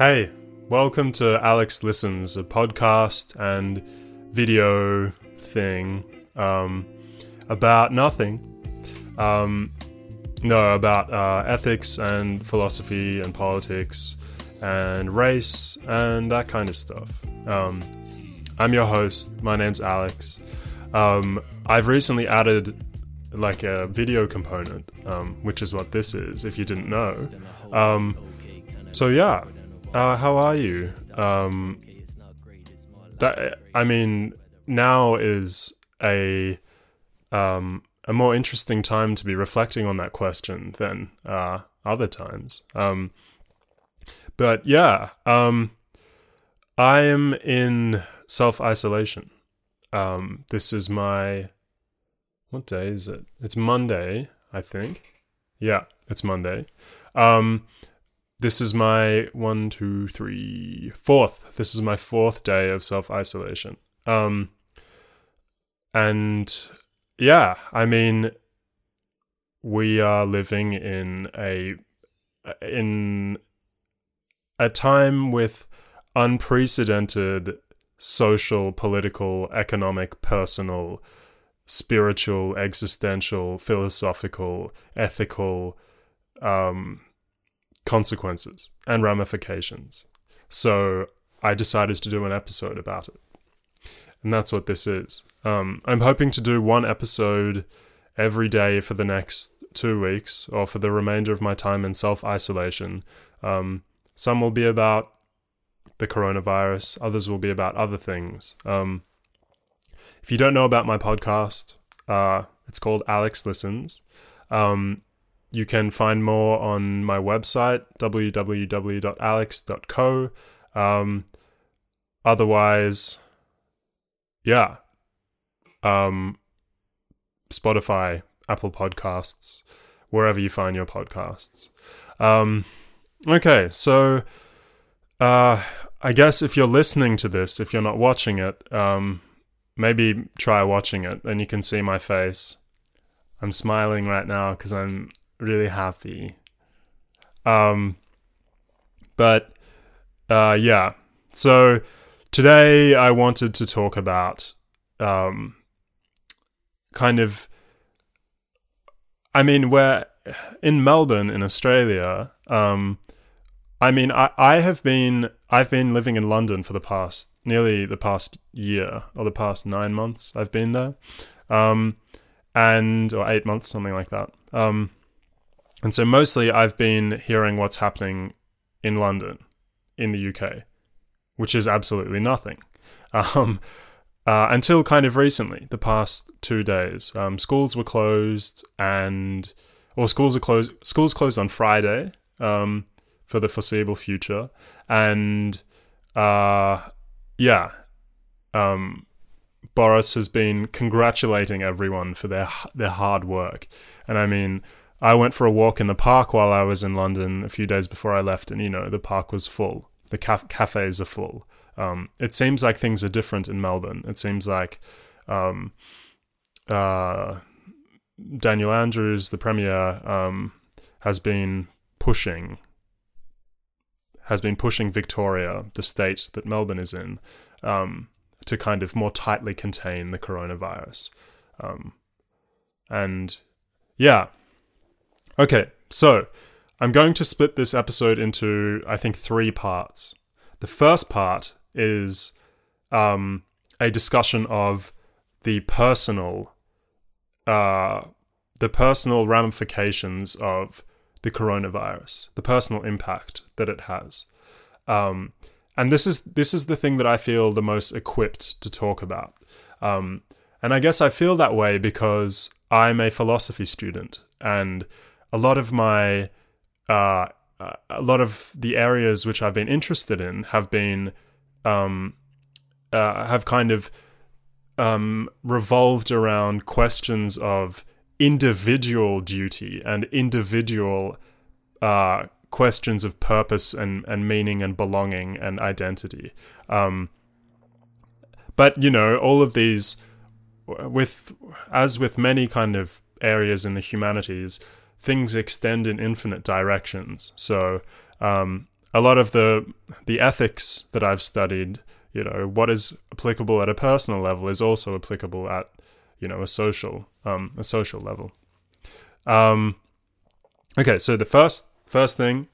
Hey, welcome to Alex Listens, a podcast and video thing um, about nothing. Um, no, about uh, ethics and philosophy and politics and race and that kind of stuff. Um, I'm your host. My name's Alex. Um, I've recently added like a video component, um, which is what this is, if you didn't know. Um, so yeah, uh, how are you? Um, that I mean, now is a um, a more interesting time to be reflecting on that question than uh, other times. Um, but yeah, um, I am in self isolation. Um, this is my what day is it? It's Monday, I think. Yeah, it's Monday. Um, this is my one, two, three, fourth. This is my fourth day of self isolation. Um, and yeah, I mean, we are living in a in a time with unprecedented social, political, economic, personal spiritual, existential, philosophical, ethical um, consequences and ramifications. So I decided to do an episode about it. And that's what this is. Um, I'm hoping to do one episode every day for the next two weeks or for the remainder of my time in self isolation. Um, some will be about the coronavirus, others will be about other things. Um, if you don't know about my podcast, uh, it's called Alex Listens. Um, you can find more on my website, www.alex.co. Um, otherwise, yeah. Um, Spotify, Apple Podcasts, wherever you find your podcasts. Um, okay, so uh, I guess if you're listening to this, if you're not watching it, um, maybe try watching it and you can see my face. I'm smiling right now because I'm really happy. Um, but uh, yeah, so today I wanted to talk about um, kind of. I mean, we're in Melbourne, in Australia. Um, I mean, I, I have been I've been living in London for the past nearly the past year or the past nine months. I've been there, um, and or eight months, something like that. Um, and so mostly I've been hearing what's happening in London, in the UK, which is absolutely nothing. Um, uh, until kind of recently, the past two days, um, schools were closed, and or schools are closed. Schools closed on Friday um, for the foreseeable future, and uh, yeah, um, Boris has been congratulating everyone for their their hard work, and I mean I went for a walk in the park while I was in London a few days before I left, and you know the park was full. The ca- cafes are full. Um, it seems like things are different in Melbourne. It seems like um, uh, Daniel Andrews, the premier, um, has been pushing has been pushing Victoria, the state that Melbourne is in, um, to kind of more tightly contain the coronavirus. Um, and yeah, Okay, so I'm going to split this episode into, I think, three parts. The first part is um, a discussion of the personal, uh, the personal ramifications of the coronavirus, the personal impact that it has. Um, and this is this is the thing that I feel the most equipped to talk about. Um, and I guess I feel that way because I'm a philosophy student and a lot of my uh, a lot of the areas which I've been interested in have been um, uh, have kind of um, revolved around questions of individual duty and individual uh, questions of purpose and, and meaning and belonging and identity. Um, but you know, all of these, with as with many kind of areas in the humanities, things extend in infinite directions. So um, a lot of the the ethics that I've studied, you know, what is applicable at a personal level is also applicable at you know a social um, a social level. Um, okay, so the first first thing,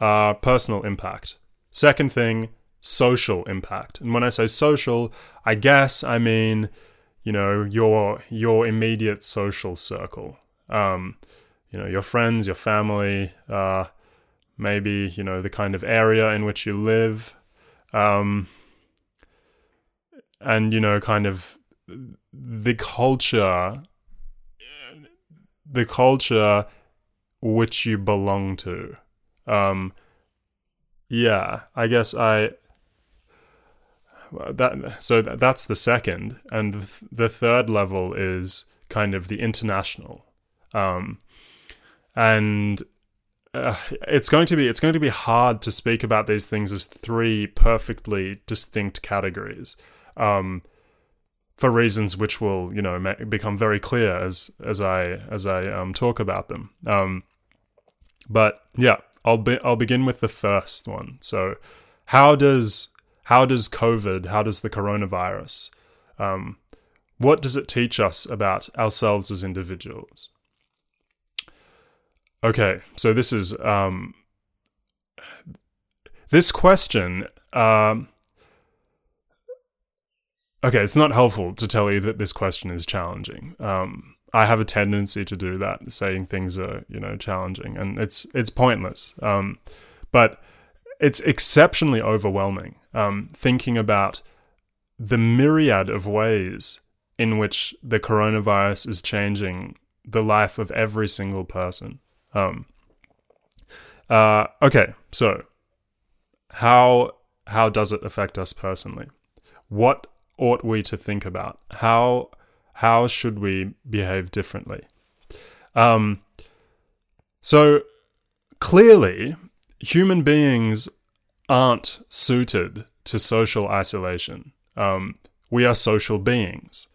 uh, personal impact. Second thing, social impact. And when I say social, I guess I mean you know your your immediate social circle. Um, you know your friends, your family, uh, maybe you know the kind of area in which you live, um, and you know kind of the culture, the culture which you belong to. Um, yeah, I guess I that so that's the second, and the third level is kind of the international, um, and uh, it's going to be it's going to be hard to speak about these things as three perfectly distinct categories, um, for reasons which will you know become very clear as as I as I um, talk about them. Um, but yeah, I'll be I'll begin with the first one. So, how does how does COVID, how does the coronavirus, um, what does it teach us about ourselves as individuals? Okay, so this is um, this question. Um, okay, it's not helpful to tell you that this question is challenging. Um, I have a tendency to do that, saying things are you know challenging, and it's it's pointless. Um, but it's exceptionally overwhelming um, thinking about the myriad of ways in which the coronavirus is changing the life of every single person. Um, uh, okay, so how how does it affect us personally? What ought we to think about? How how should we behave differently? Um, so clearly, human beings aren't suited to social isolation. Um, we are social beings.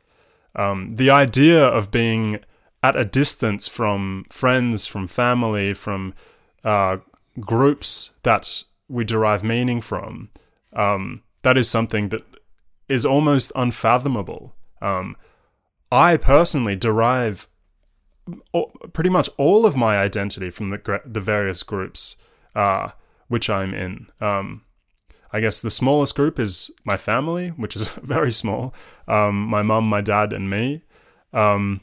Um, the idea of being at a distance from friends, from family, from uh, groups that we derive meaning from, um, that is something that is almost unfathomable. Um, I personally derive pretty much all of my identity from the, the various groups uh, which I'm in. Um, I guess the smallest group is my family, which is very small. Um, my mum, my dad, and me. Um,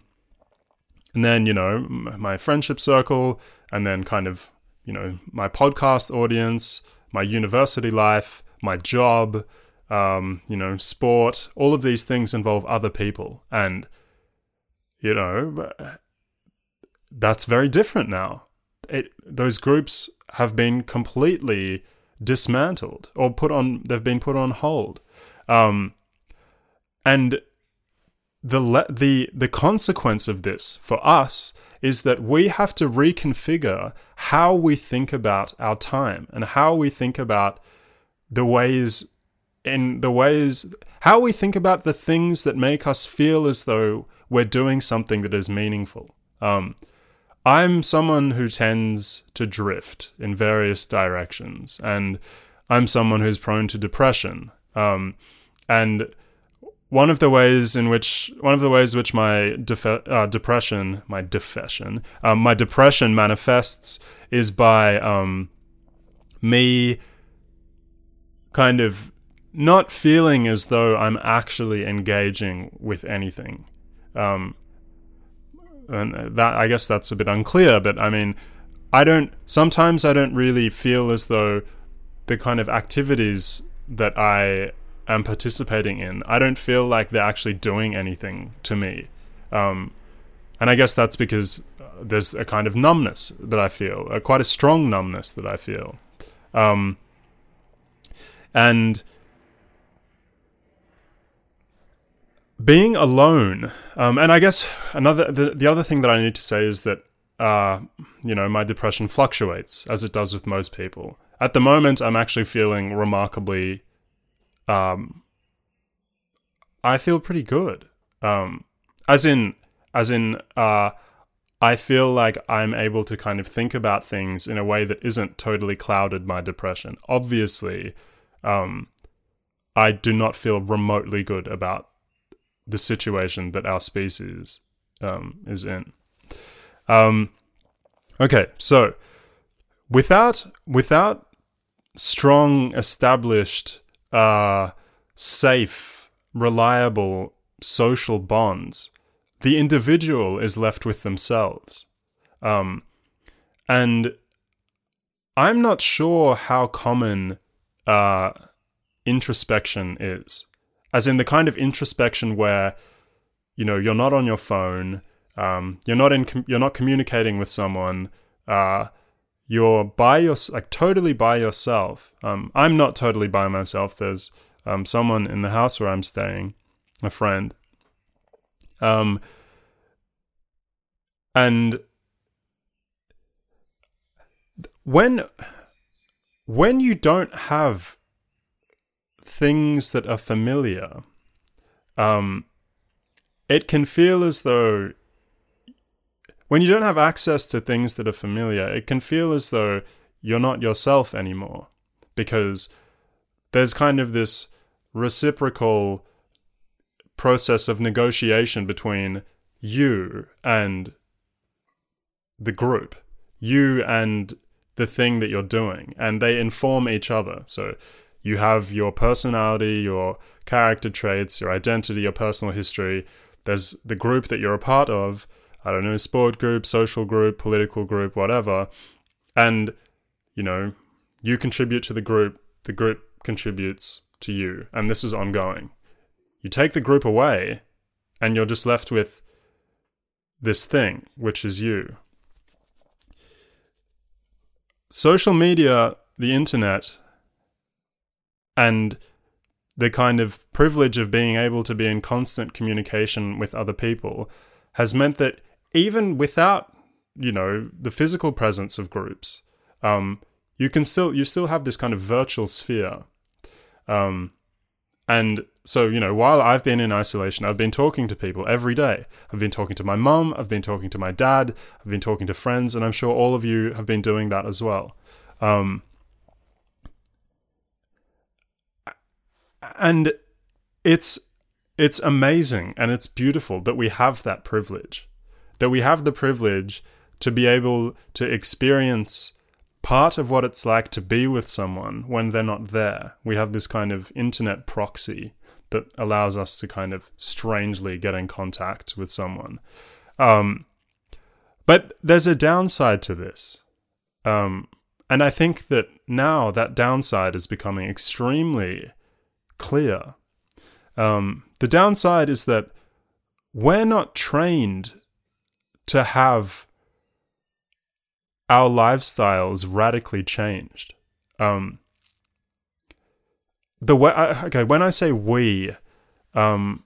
and then, you know, my friendship circle, and then kind of, you know, my podcast audience, my university life, my job, um, you know, sport. All of these things involve other people. And, you know, that's very different now. It, those groups have been completely dismantled or put on they've been put on hold um, and the le- the the consequence of this for us is that we have to reconfigure how we think about our time and how we think about the ways in the ways how we think about the things that make us feel as though we're doing something that is meaningful um, I'm someone who tends to drift in various directions, and I'm someone who's prone to depression. Um, and one of the ways in which one of the ways which my def- uh, depression, my defession, um, my depression manifests is by um, me kind of not feeling as though I'm actually engaging with anything. Um, and that I guess that's a bit unclear. But I mean, I don't. Sometimes I don't really feel as though the kind of activities that I am participating in, I don't feel like they're actually doing anything to me. Um, and I guess that's because uh, there's a kind of numbness that I feel, a, quite a strong numbness that I feel. Um, and being alone, um, and I guess another the, the other thing that I need to say is that uh, you know my depression fluctuates as it does with most people. At the moment, I'm actually feeling remarkably. Um, I feel pretty good. Um, as in, as in, uh, I feel like I'm able to kind of think about things in a way that isn't totally clouded by depression. Obviously, um, I do not feel remotely good about the situation that our species um, is in. Um, okay, so without without strong, established, uh, safe, reliable social bonds, the individual is left with themselves. Um, and I'm not sure how common uh, introspection is, as in the kind of introspection where you know you're not on your phone, um, you're not in, com- you're not communicating with someone. Uh, you're by your like totally by yourself. Um, I'm not totally by myself. There's um, someone in the house where I'm staying, a friend. Um, and when when you don't have things that are familiar, um, it can feel as though when you don't have access to things that are familiar, it can feel as though you're not yourself anymore because there's kind of this reciprocal process of negotiation between you and the group, you and the thing that you're doing, and they inform each other. So you have your personality, your character traits, your identity, your personal history. There's the group that you're a part of. I don't know, sport group, social group, political group, whatever. And, you know, you contribute to the group, the group contributes to you, and this is ongoing. You take the group away, and you're just left with this thing, which is you. Social media, the internet, and the kind of privilege of being able to be in constant communication with other people has meant that even without you know the physical presence of groups um, you can still you still have this kind of virtual sphere. Um, and so you know while i've been in isolation i've been talking to people every day. I've been talking to my mum i've been talking to my dad i've been talking to friends and i'm sure all of you have been doing that as well. Um, and it's it's amazing and it's beautiful that we have that privilege that we have the privilege to be able to experience part of what it's like to be with someone when they're not there. We have this kind of internet proxy that allows us to kind of strangely get in contact with someone. Um, but there's a downside to this. Um, and i think that now that downside is becoming extremely clear. Um, the downside is that we're not trained to have our lifestyles radically changed. Um, the way, okay, when I say we, um,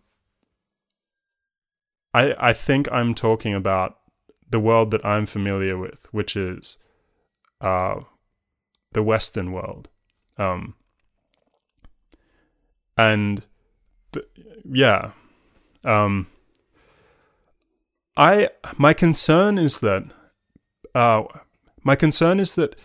I I think I'm talking about the world that I'm familiar with, which is uh, the Western world. Um, and th- yeah um i my concern is that uh my concern is that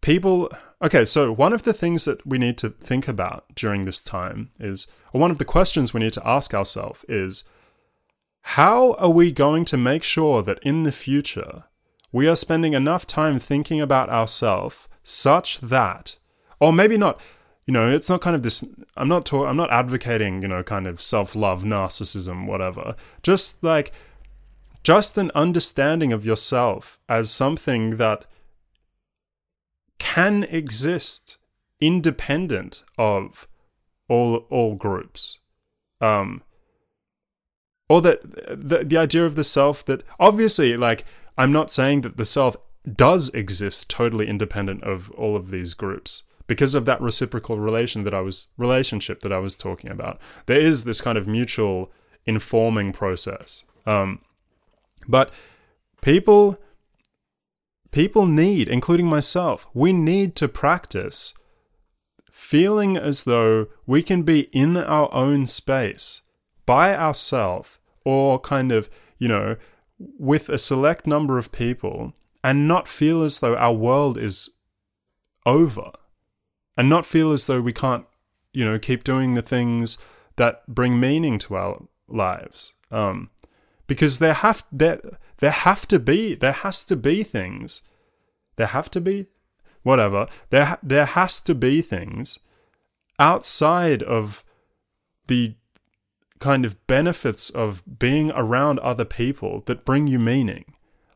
people okay so one of the things that we need to think about during this time is or one of the questions we need to ask ourselves is how are we going to make sure that in the future we are spending enough time thinking about ourselves such that or maybe not you know, it's not kind of this. I'm not talk, I'm not advocating, you know, kind of self love, narcissism, whatever. Just like, just an understanding of yourself as something that can exist independent of all all groups. Um, or that the the idea of the self that obviously, like, I'm not saying that the self does exist totally independent of all of these groups because of that reciprocal relation that I was relationship that I was talking about. There is this kind of mutual informing process. Um, but people people need, including myself, we need to practice feeling as though we can be in our own space by ourselves or kind of, you know, with a select number of people and not feel as though our world is over and not feel as though we can't, you know, keep doing the things that bring meaning to our lives. Um, because there have there there have to be there has to be things. There have to be whatever. There there has to be things outside of the kind of benefits of being around other people that bring you meaning.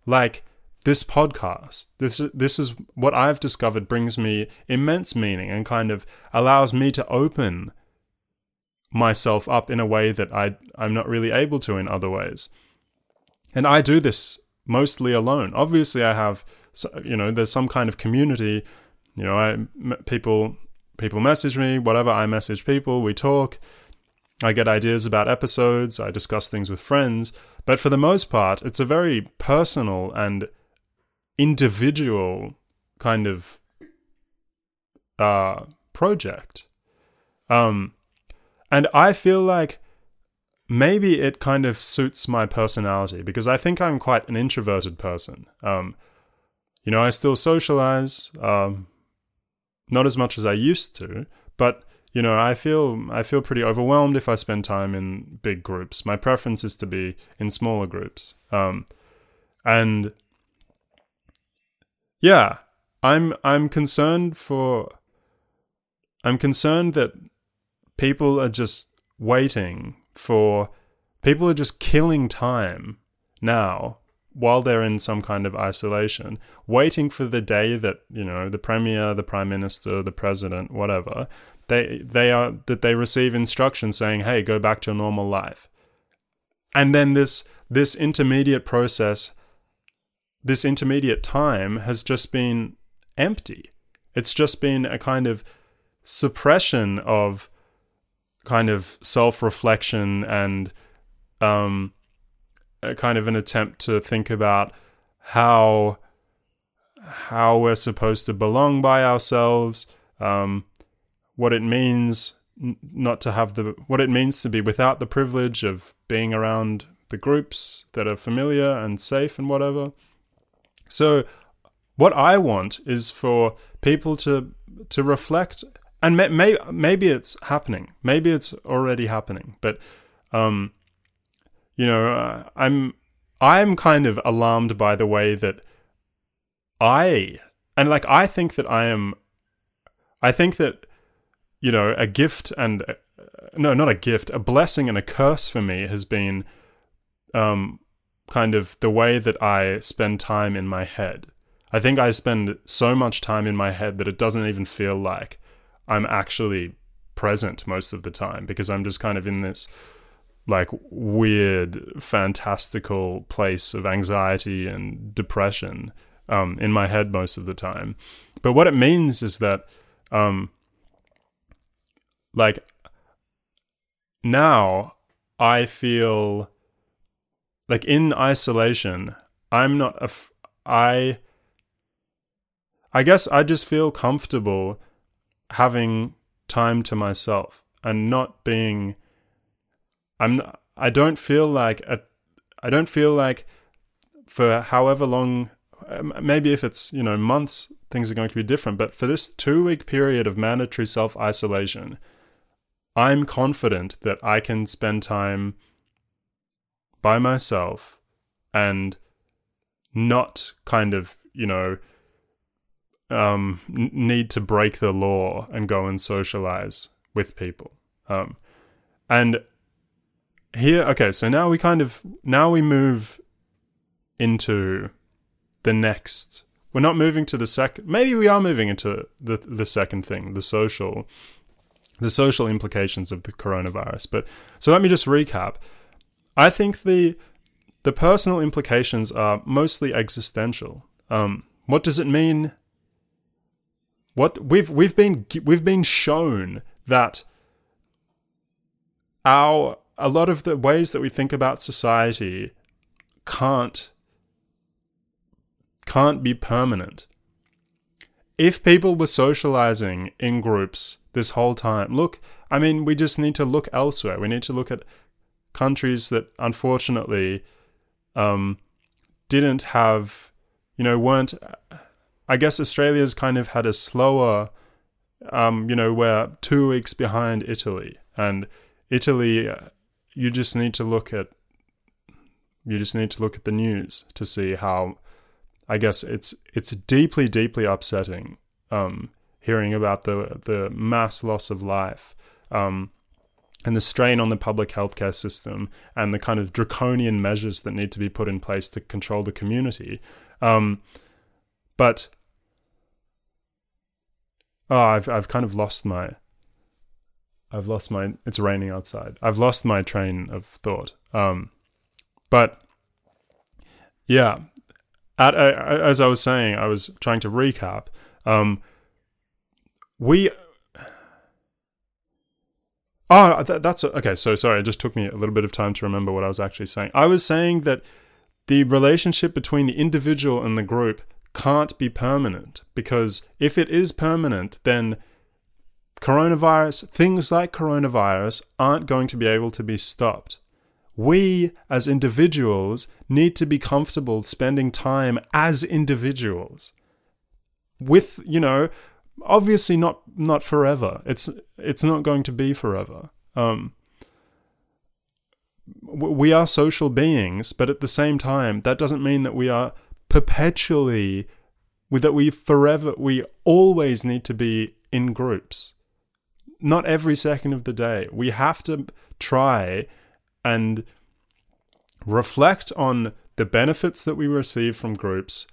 Like this podcast. This this is what I've discovered brings me immense meaning and kind of allows me to open myself up in a way that I I'm not really able to in other ways. And I do this mostly alone. Obviously, I have you know there's some kind of community. You know, I people people message me, whatever. I message people. We talk. I get ideas about episodes. I discuss things with friends. But for the most part, it's a very personal and individual kind of uh, project. Um, and I feel like maybe it kind of suits my personality because I think I'm quite an introverted person. Um, you know, I still socialize, um, not as much as I used to, but you know, I feel I feel pretty overwhelmed if I spend time in big groups. My preference is to be in smaller groups. Um, and yeah, I'm I'm concerned for I'm concerned that people are just waiting for people are just killing time now while they're in some kind of isolation, waiting for the day that, you know, the premier, the prime minister, the president, whatever, they they are that they receive instructions saying, "Hey, go back to your normal life." And then this this intermediate process this intermediate time has just been empty. It's just been a kind of suppression of kind of self reflection and um, kind of an attempt to think about how how we're supposed to belong by ourselves, um, what it means not to have the what it means to be without the privilege of being around the groups that are familiar and safe and whatever. So what I want is for people to to reflect and may, may, maybe it's happening. Maybe it's already happening, but um you know, uh, I'm I'm kind of alarmed by the way that I and like I think that I am I think that you know, a gift and uh, no, not a gift, a blessing and a curse for me has been um kind of the way that I spend time in my head. I think I spend so much time in my head that it doesn't even feel like I'm actually present most of the time because I'm just kind of in this like weird fantastical place of anxiety and depression um, in my head most of the time. But what it means is that um, like now I feel like in isolation, I'm not a f- I I guess I just feel comfortable having time to myself and not being I'm I don't feel like a, I don't feel like for however long um, maybe if it's you know months things are going to be different but for this 2 week period of mandatory self isolation I'm confident that I can spend time by myself and not kind of, you know, um, need to break the law and go and socialize with people. Um, and here, okay, so now we kind of, now we move into the next. We're not moving to the second. Maybe we are moving into the the second thing, the social, the social implications of the coronavirus. But so let me just recap. I think the the personal implications are mostly existential. Um, what does it mean? What we've we've been we've been shown that our a lot of the ways that we think about society can't can't be permanent. If people were socializing in groups this whole time, look, I mean, we just need to look elsewhere. We need to look at countries that unfortunately um, didn't have, you know, weren't. I guess Australia's kind of had a slower, um, you know, we're two weeks behind Italy, and Italy, uh, you just need to look at. You just need to look at the news to see how. I guess it's it's deeply deeply upsetting um, hearing about the the mass loss of life. Um, and the strain on the public healthcare system and the kind of draconian measures that need to be put in place to control the community. Um, but oh, I've I've kind of lost my. I've lost my. It's raining outside. I've lost my train of thought. Um, but yeah, at, uh, as I was saying, I was trying to recap. Um, we Oh, that's okay. So sorry, it just took me a little bit of time to remember what I was actually saying. I was saying that the relationship between the individual and the group can't be permanent because if it is permanent, then coronavirus, things like coronavirus, aren't going to be able to be stopped. We, as individuals, need to be comfortable spending time as individuals with, you know, obviously not not forever. It's it's not going to be forever. Um, we are social beings, but at the same time, that doesn't mean that we are perpetually, that we forever, we always need to be in groups. Not every second of the day. We have to try and reflect on the benefits that we receive from groups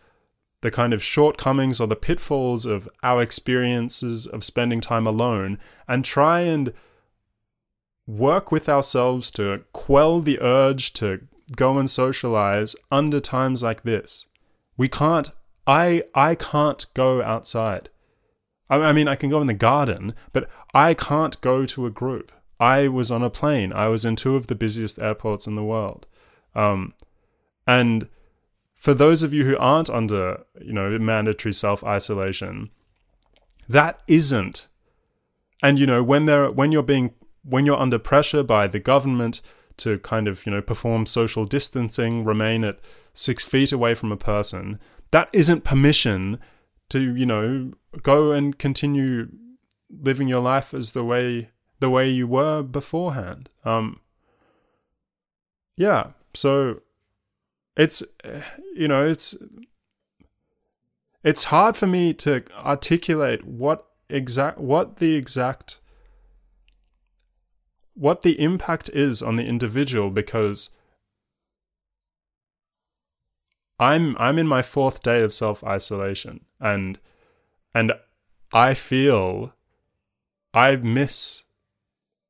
the kind of shortcomings or the pitfalls of our experiences of spending time alone and try and work with ourselves to quell the urge to go and socialize under times like this. We can't I I can't go outside. I, I mean I can go in the garden, but I can't go to a group. I was on a plane. I was in two of the busiest airports in the world. Um, and for those of you who aren't under, you know, mandatory self-isolation, that isn't. And you know, when they're when you're being when you're under pressure by the government to kind of, you know, perform social distancing, remain at six feet away from a person, that isn't permission to, you know, go and continue living your life as the way the way you were beforehand. Um yeah. So it's you know it's it's hard for me to articulate what exact what the exact what the impact is on the individual because I'm I'm in my fourth day of self-isolation and and I feel I miss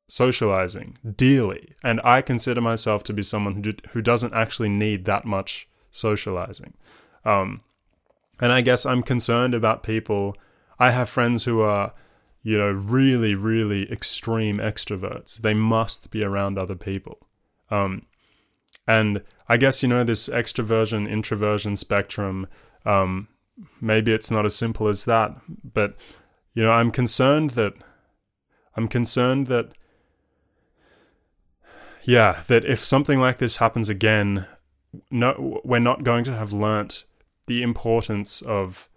socializing dearly, and I consider myself to be someone who who doesn't actually need that much socializing. Um, and I guess I'm concerned about people. I have friends who are, you know, really, really extreme extroverts. They must be around other people. Um, and I guess, you know, this extroversion introversion spectrum, um, maybe it's not as simple as that. But, you know, I'm concerned that. I'm concerned that yeah, that if something like this happens again, no, we're not going to have learnt the importance of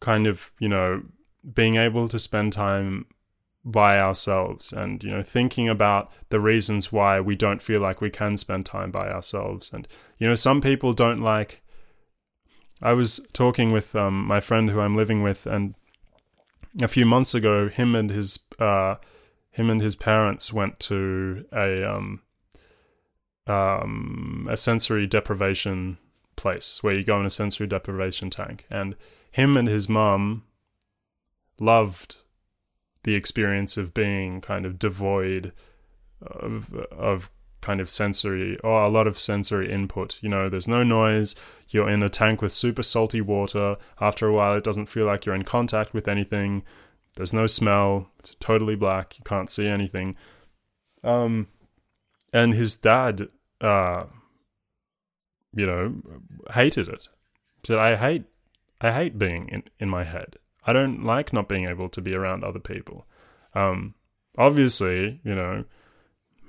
kind of, you know, being able to spend time by ourselves and, you know, thinking about the reasons why we don't feel like we can spend time by ourselves. And, you know, some people don't like. I was talking with um, my friend who I'm living with, and a few months ago, him and his uh, him and his parents went to a um, um, a sensory deprivation place where you go in a sensory deprivation tank, and him and his mum loved the experience of being kind of devoid of of kind of sensory or a lot of sensory input. You know, there's no noise. You're in a tank with super salty water. After a while, it doesn't feel like you're in contact with anything. There's no smell. It's totally black. You can't see anything. Um, and his dad, uh, you know, hated it. Said, "I hate, I hate being in, in my head. I don't like not being able to be around other people." Um, obviously, you know,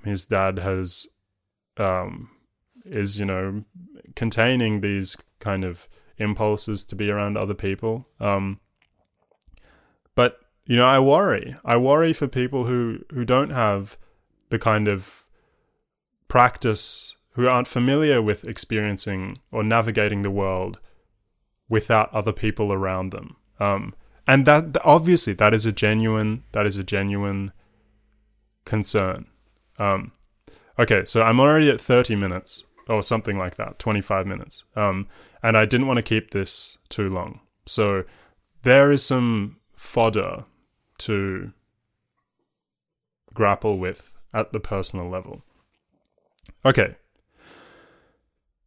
his dad has, um, is you know containing these kind of impulses to be around other people. Um, but you know, I worry. I worry for people who who don't have the kind of practice, who aren't familiar with experiencing or navigating the world without other people around them. Um, and that obviously that is a genuine that is a genuine concern. Um, okay, so I'm already at 30 minutes or something like that, 25 minutes. Um, and I didn't want to keep this too long. So there is some fodder to grapple with at the personal level. Okay.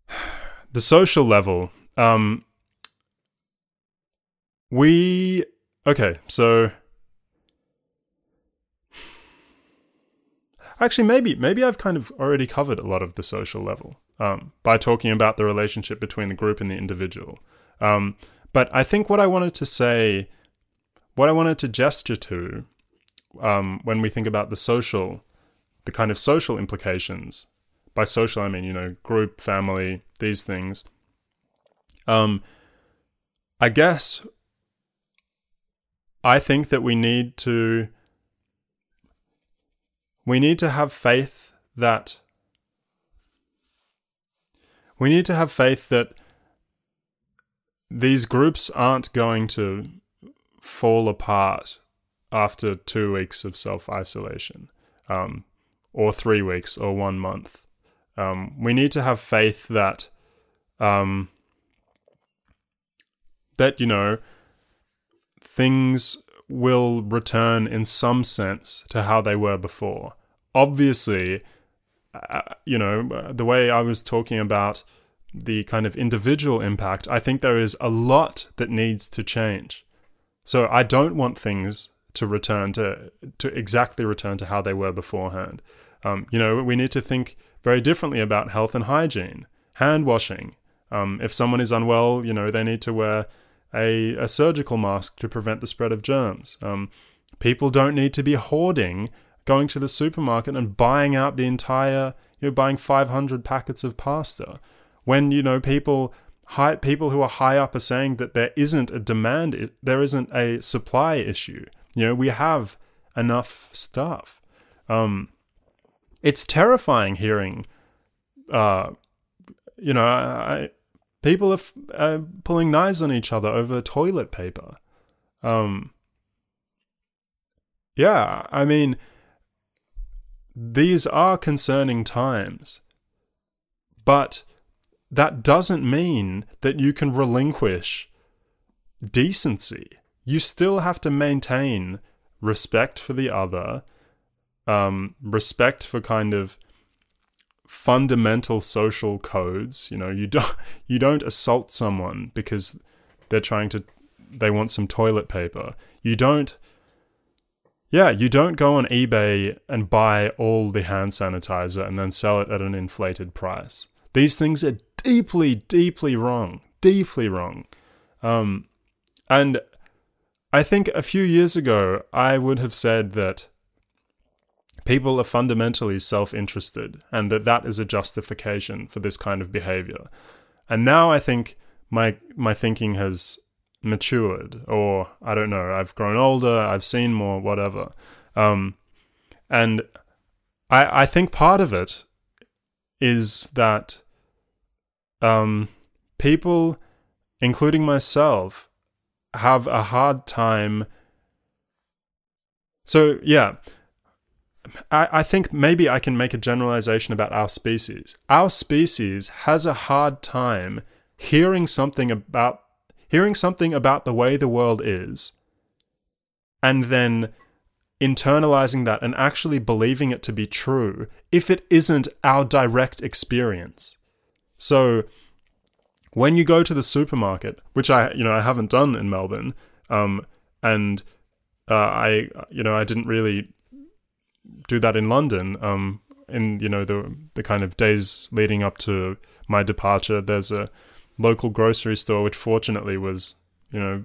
The social level. Um, we. Okay, so. Actually, maybe maybe I've kind of already covered a lot of the social level um, by talking about the relationship between the group and the individual. Um, but I think what I wanted to say what I wanted to gesture to um, when we think about the social, the kind of social implications, by social I mean, you know, group, family, these things. Um, I guess I think that we need to we need to have faith that we need to have faith that these groups aren't going to fall apart after two weeks of self isolation, um, or three weeks, or one month. Um, we need to have faith that, um, that you know, things will return in some sense to how they were before. Obviously, uh, you know, the way I was talking about the kind of individual impact, I think there is a lot that needs to change. So I don't want things to return to to exactly return to how they were beforehand. Um, you know, we need to think very differently about health and hygiene, hand washing. Um, if someone is unwell, you know, they need to wear a, a surgical mask to prevent the spread of germs. Um, people don't need to be hoarding, going to the supermarket and buying out the entire, you know, buying 500 packets of pasta. When, you know, people high people who are high up are saying that there isn't a demand, there isn't a supply issue. You know, we have enough stuff. Um, it's terrifying hearing, uh, you know, I, people are uh, pulling knives on each other over toilet paper. Um, yeah, I mean, these are concerning times, but that doesn't mean that you can relinquish decency. You still have to maintain respect for the other, um, respect for kind of fundamental social codes. You know, you don't you don't assault someone because they're trying to they want some toilet paper. You don't yeah, you don't go on eBay and buy all the hand sanitizer and then sell it at an inflated price. These things are deeply, deeply wrong. Deeply wrong. Um, and I think a few years ago, I would have said that people are fundamentally self interested and that that is a justification for this kind of behavior. And now I think my, my thinking has matured, or I don't know, I've grown older, I've seen more, whatever. Um, and I, I think part of it is that um, people, including myself, have a hard time. So, yeah, I, I think maybe I can make a generalization about our species. Our species has a hard time hearing something about hearing something about the way the world is and then internalizing that and actually believing it to be true if it isn't our direct experience. So when you go to the supermarket, which I you know I haven't done in Melbourne, um, and uh, I you know I didn't really do that in London. Um, in you know the the kind of days leading up to my departure, there's a local grocery store which fortunately was you know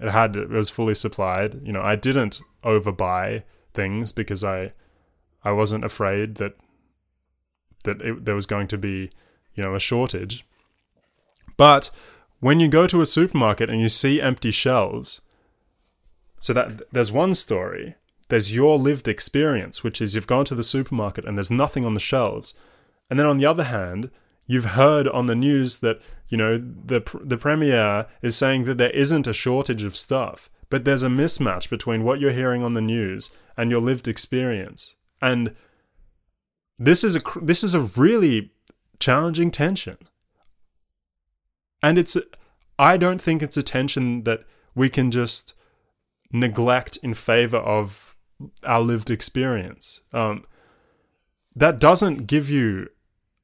it had it was fully supplied. You know I didn't overbuy things because I I wasn't afraid that that it, there was going to be you know, a shortage. But when you go to a supermarket and you see empty shelves, so that there's one story, there's your lived experience, which is you've gone to the supermarket and there's nothing on the shelves. And then on the other hand, you've heard on the news that, you know, the the premier is saying that there isn't a shortage of stuff, but there's a mismatch between what you're hearing on the news and your lived experience. And this is a this is a really challenging tension. And it's I don't think it's a tension that we can just neglect in favor of our lived experience. Um, that doesn't give you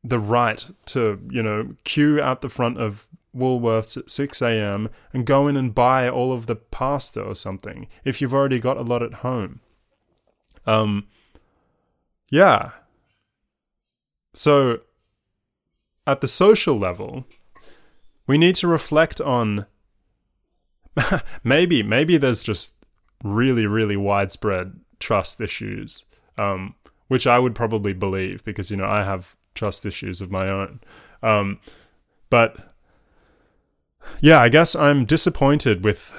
the right to, you know, queue out the front of Woolworths at 6 a.m. and go in and buy all of the pasta or something if you've already got a lot at home. Um, yeah. So, at the social level, we need to reflect on maybe maybe there's just really really widespread trust issues um, which i would probably believe because you know i have trust issues of my own. Um, but yeah i guess i'm disappointed with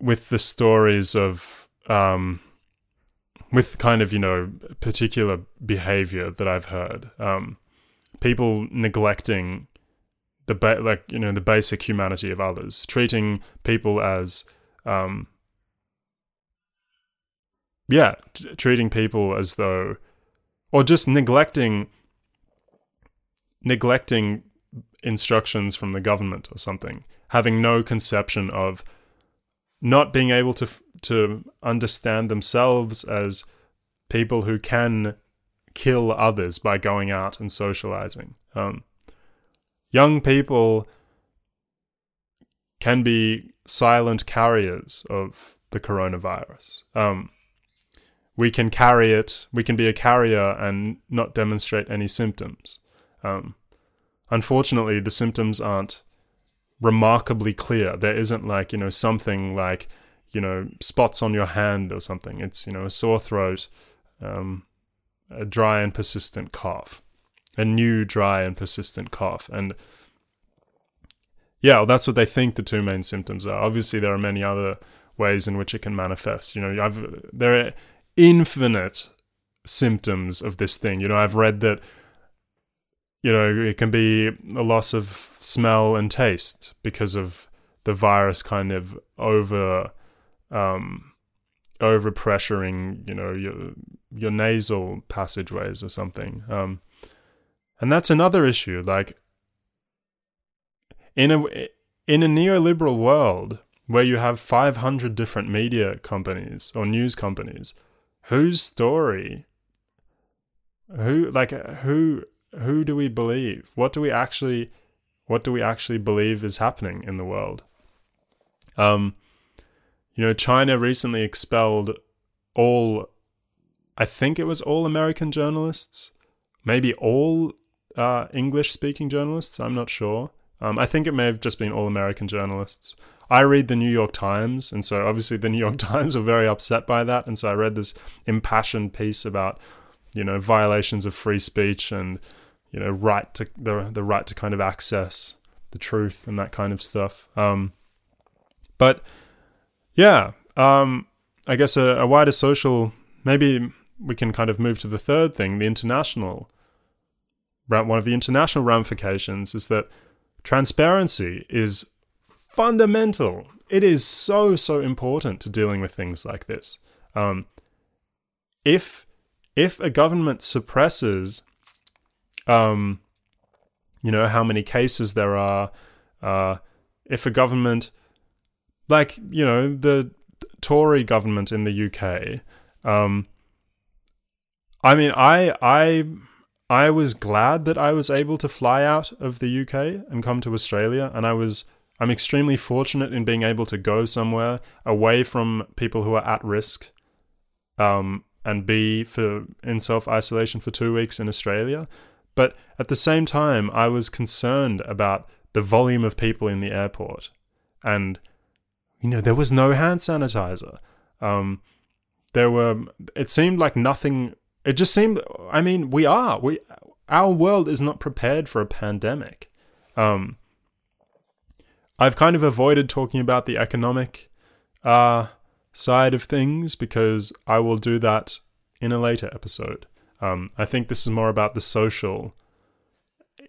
with the stories of um, with kind of you know particular behavior that i've heard. Um, people neglecting the ba- like you know the basic humanity of others, treating people as um, yeah, t- treating people as though, or just neglecting neglecting instructions from the government or something, having no conception of not being able to f- to understand themselves as people who can kill others by going out and socializing. Um, young people can be silent carriers of the coronavirus. Um, we can carry it, we can be a carrier and not demonstrate any symptoms. Um, unfortunately, the symptoms aren't remarkably clear. There isn't like, you know, something like, you know, spots on your hand or something. It's, you know, a sore throat, um, a dry and persistent cough a new dry and persistent cough. And yeah, well, that's what they think the two main symptoms are. Obviously, there are many other ways in which it can manifest. You know, I've there infinite symptoms of this thing. You know, I've read that you know it can be a loss of smell and taste because of the virus kind of over um over pressuring you know your your nasal passageways or something um and that's another issue. Like in a in a neoliberal world where you have 500 different media companies or news companies, whose story who like who who do we believe? What do we actually what do we actually believe is happening in the world? Um you know, China recently expelled all I think it was all American journalists, maybe all uh, English speaking journalists. I'm not sure. Um, I think it may have just been all American journalists. I read the New York Times, and so obviously the New York Times were very upset by that. And so I read this impassioned piece about, you know, violations of free speech and, you know, right to the the right to kind of access the truth and that kind of stuff. Um, but yeah, um, I guess a, a wider social. Maybe we can kind of move to the third thing, the international one of the international ramifications is that transparency is fundamental. It is so so important to dealing with things like this. Um, if if a government suppresses, um, you know how many cases there are, uh, if a government, like you know the Tory government in the UK, um, I mean I I I was glad that I was able to fly out of the UK and come to Australia, and I was I'm extremely fortunate in being able to go somewhere away from people who are at risk, um, and be for in self isolation for two weeks in Australia. But at the same time, I was concerned about the volume of people in the airport, and you know there was no hand sanitizer. Um, there were. It seemed like nothing it just seemed. I mean, we are we our world is not prepared for a pandemic. Um, I've kind of avoided talking about the economic uh, side of things because I will do that in a later episode. Um, I think this is more about the social,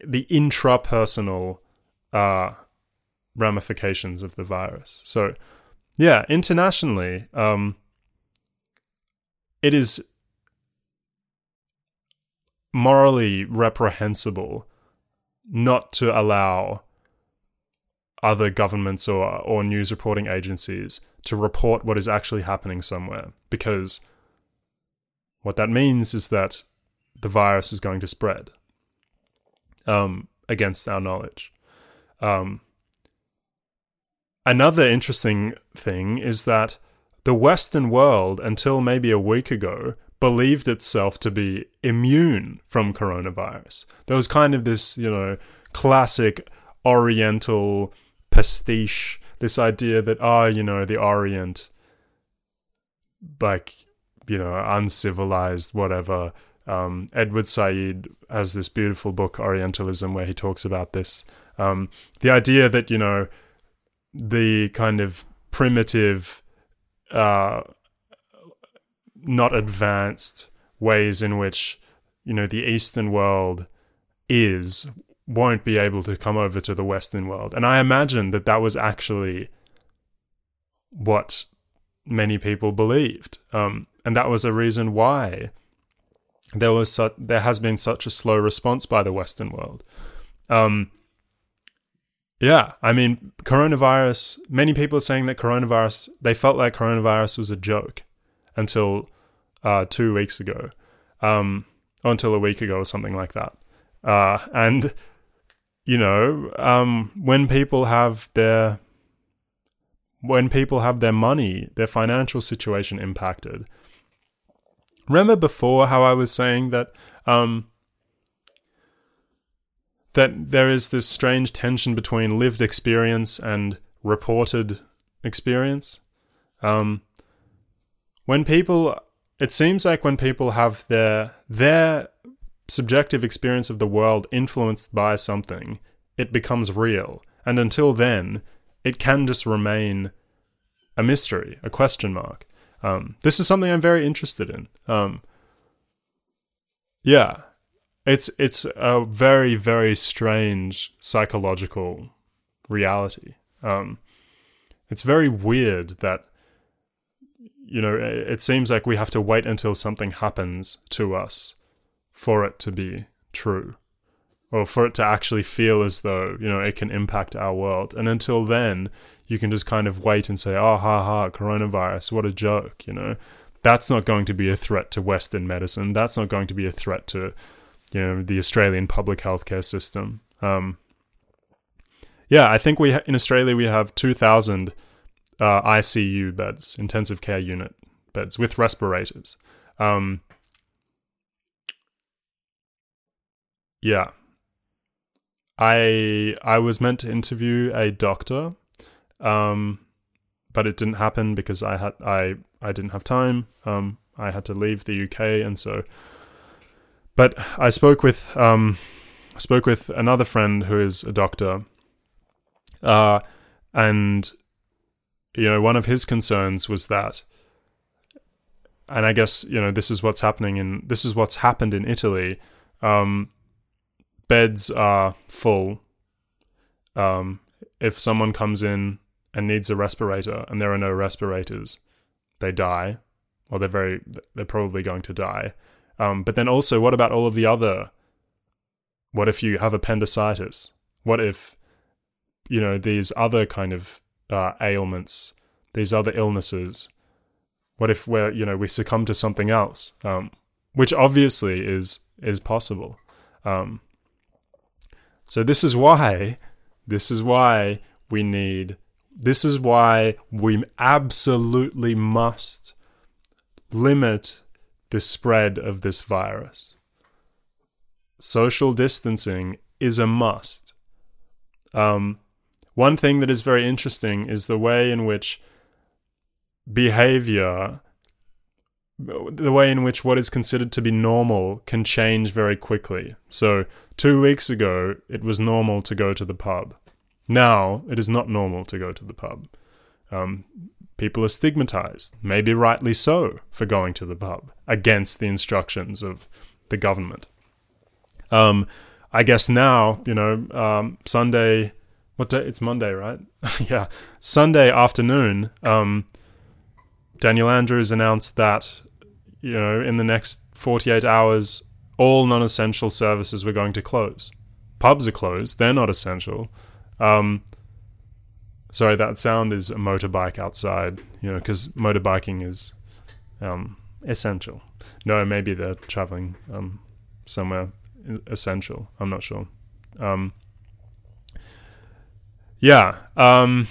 the intrapersonal uh, ramifications of the virus. So, yeah, internationally, um, it is morally reprehensible not to allow other governments or, or news reporting agencies to report what is actually happening somewhere because what that means is that the virus is going to spread um, against our knowledge. Um, another interesting thing is that the Western world, until maybe a week ago, believed itself to be immune from coronavirus. There was kind of this, you know, classic Oriental pastiche, this idea that, oh, you know, the Orient, like, you know, uncivilized, whatever. Um, Edward Said has this beautiful book, Orientalism, where he talks about this. Um, the idea that, you know, the kind of primitive uh, not advanced ways in which you know the Eastern world is won't be able to come over to the Western world, and I imagine that that was actually what many people believed, um, and that was a reason why there was su- there has been such a slow response by the Western world. Um, yeah, I mean, coronavirus. Many people are saying that coronavirus. They felt like coronavirus was a joke until uh, two weeks ago, um, until a week ago or something like that. Uh, and you know, um, when people have their when people have their money, their financial situation impacted. Remember before how I was saying that um, that there is this strange tension between lived experience and reported experience. Um, when people it seems like when people have their their subjective experience of the world influenced by something, it becomes real. And until then, it can just remain a mystery, a question mark. Um, this is something I'm very interested in. Um, yeah, it's it's a very very strange psychological reality. Um, it's very weird that you know, it seems like we have to wait until something happens to us for it to be true or for it to actually feel as though, you know, it can impact our world. And until then, you can just kind of wait and say, oh, ha ha, coronavirus, what a joke, you know. That's not going to be a threat to Western medicine. That's not going to be a threat to, you know, the Australian public healthcare system. Um, yeah, I think we ha- in Australia we have 2,000 uh, ICU beds, intensive care unit beds with respirators. Um, yeah, I I was meant to interview a doctor, um, but it didn't happen because I had I I didn't have time. Um, I had to leave the UK, and so. But I spoke with um, spoke with another friend who is a doctor, uh, and you know, one of his concerns was that, and I guess you know this is what's happening in this is what's happened in Italy. Um, beds are full. Um, if someone comes in and needs a respirator and there are no respirators, they die, or they're very they're probably going to die. Um, but then also, what about all of the other? What if you have appendicitis? What if you know these other kind of uh, ailments, these other illnesses? What if we're you know we succumb to something else, um, which obviously is is possible. Um, so this is why, this is why we need. This is why we absolutely must limit the spread of this virus. Social distancing is a must. Um, one thing that is very interesting is the way in which behavior the way in which what is considered to be normal can change very quickly. So, two weeks ago, it was normal to go to the pub. Now, it is not normal to go to the pub. Um, people are stigmatized, maybe rightly so, for going to the pub against the instructions of the government. Um, I guess now, you know, um, Sunday, what day? It's Monday, right? yeah. Sunday afternoon, um, Daniel Andrews announced that you know, in the next 48 hours, all non essential services were going to close. Pubs are closed, they're not essential. Um, sorry, that sound is a motorbike outside, you know, because motorbiking is um, essential. No, maybe they're traveling um, somewhere essential. I'm not sure. Um, yeah. Um,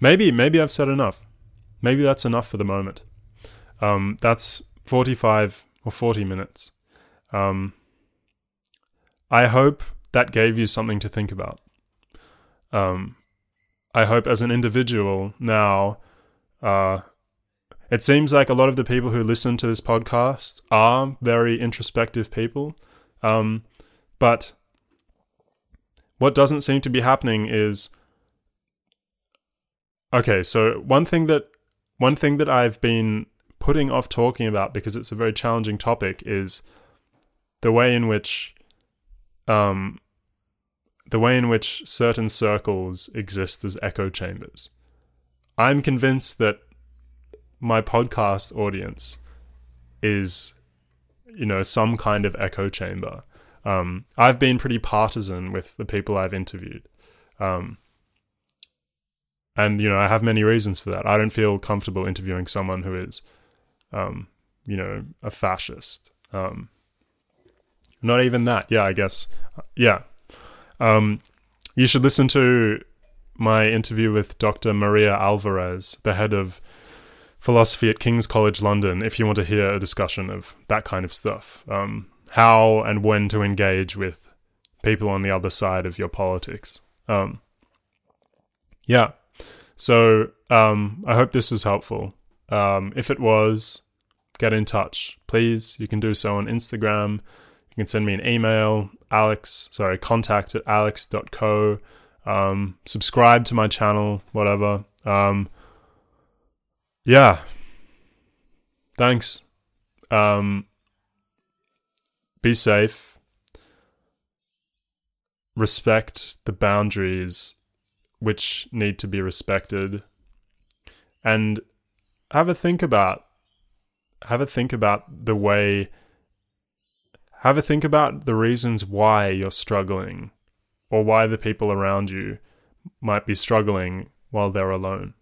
maybe maybe I've said enough maybe that's enough for the moment. Um, that's 45 or 40 minutes. Um, I hope that gave you something to think about. Um, I hope as an individual now, uh, it seems like a lot of the people who listen to this podcast are very introspective people. Um, but what doesn't seem to be happening is okay, so one thing that one thing that I've been putting off talking about because it's a very challenging topic is the way in which um, the way in which certain circles exist as echo chambers. I'm convinced that my podcast audience is, you know, some kind of echo chamber. Um, I've been pretty partisan with the people I've interviewed. Um, and you know I have many reasons for that. I don't feel comfortable interviewing someone who is, um, you know, a fascist. Um, not even that. Yeah, I guess. Yeah. Um, you should listen to my interview with Dr. Maria Alvarez, the head of philosophy at King's College London, if you want to hear a discussion of that kind of stuff. Um, how and when to engage with people on the other side of your politics. Um, yeah. So um, I hope this was helpful. Um, if it was, get in touch, please. You can do so on Instagram. You can send me an email, alex, sorry, contact at alex.co. Um, subscribe to my channel, whatever. Um, yeah. Thanks. Um, be safe. Respect the boundaries which need to be respected. And have a think about have a think about the way have a think about the reasons why you're struggling or why the people around you might be struggling while they're alone.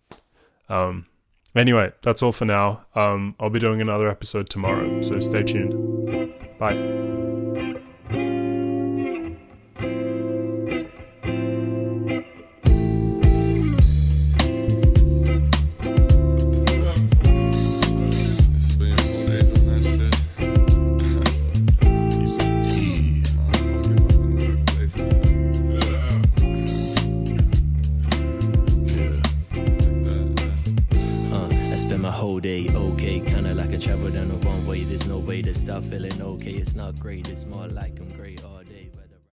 Um, anyway that's all for now. Um, i'll be doing another episode tomorrow so stay tuned. Bye start feeling okay. It's not great, it's more like I'm great.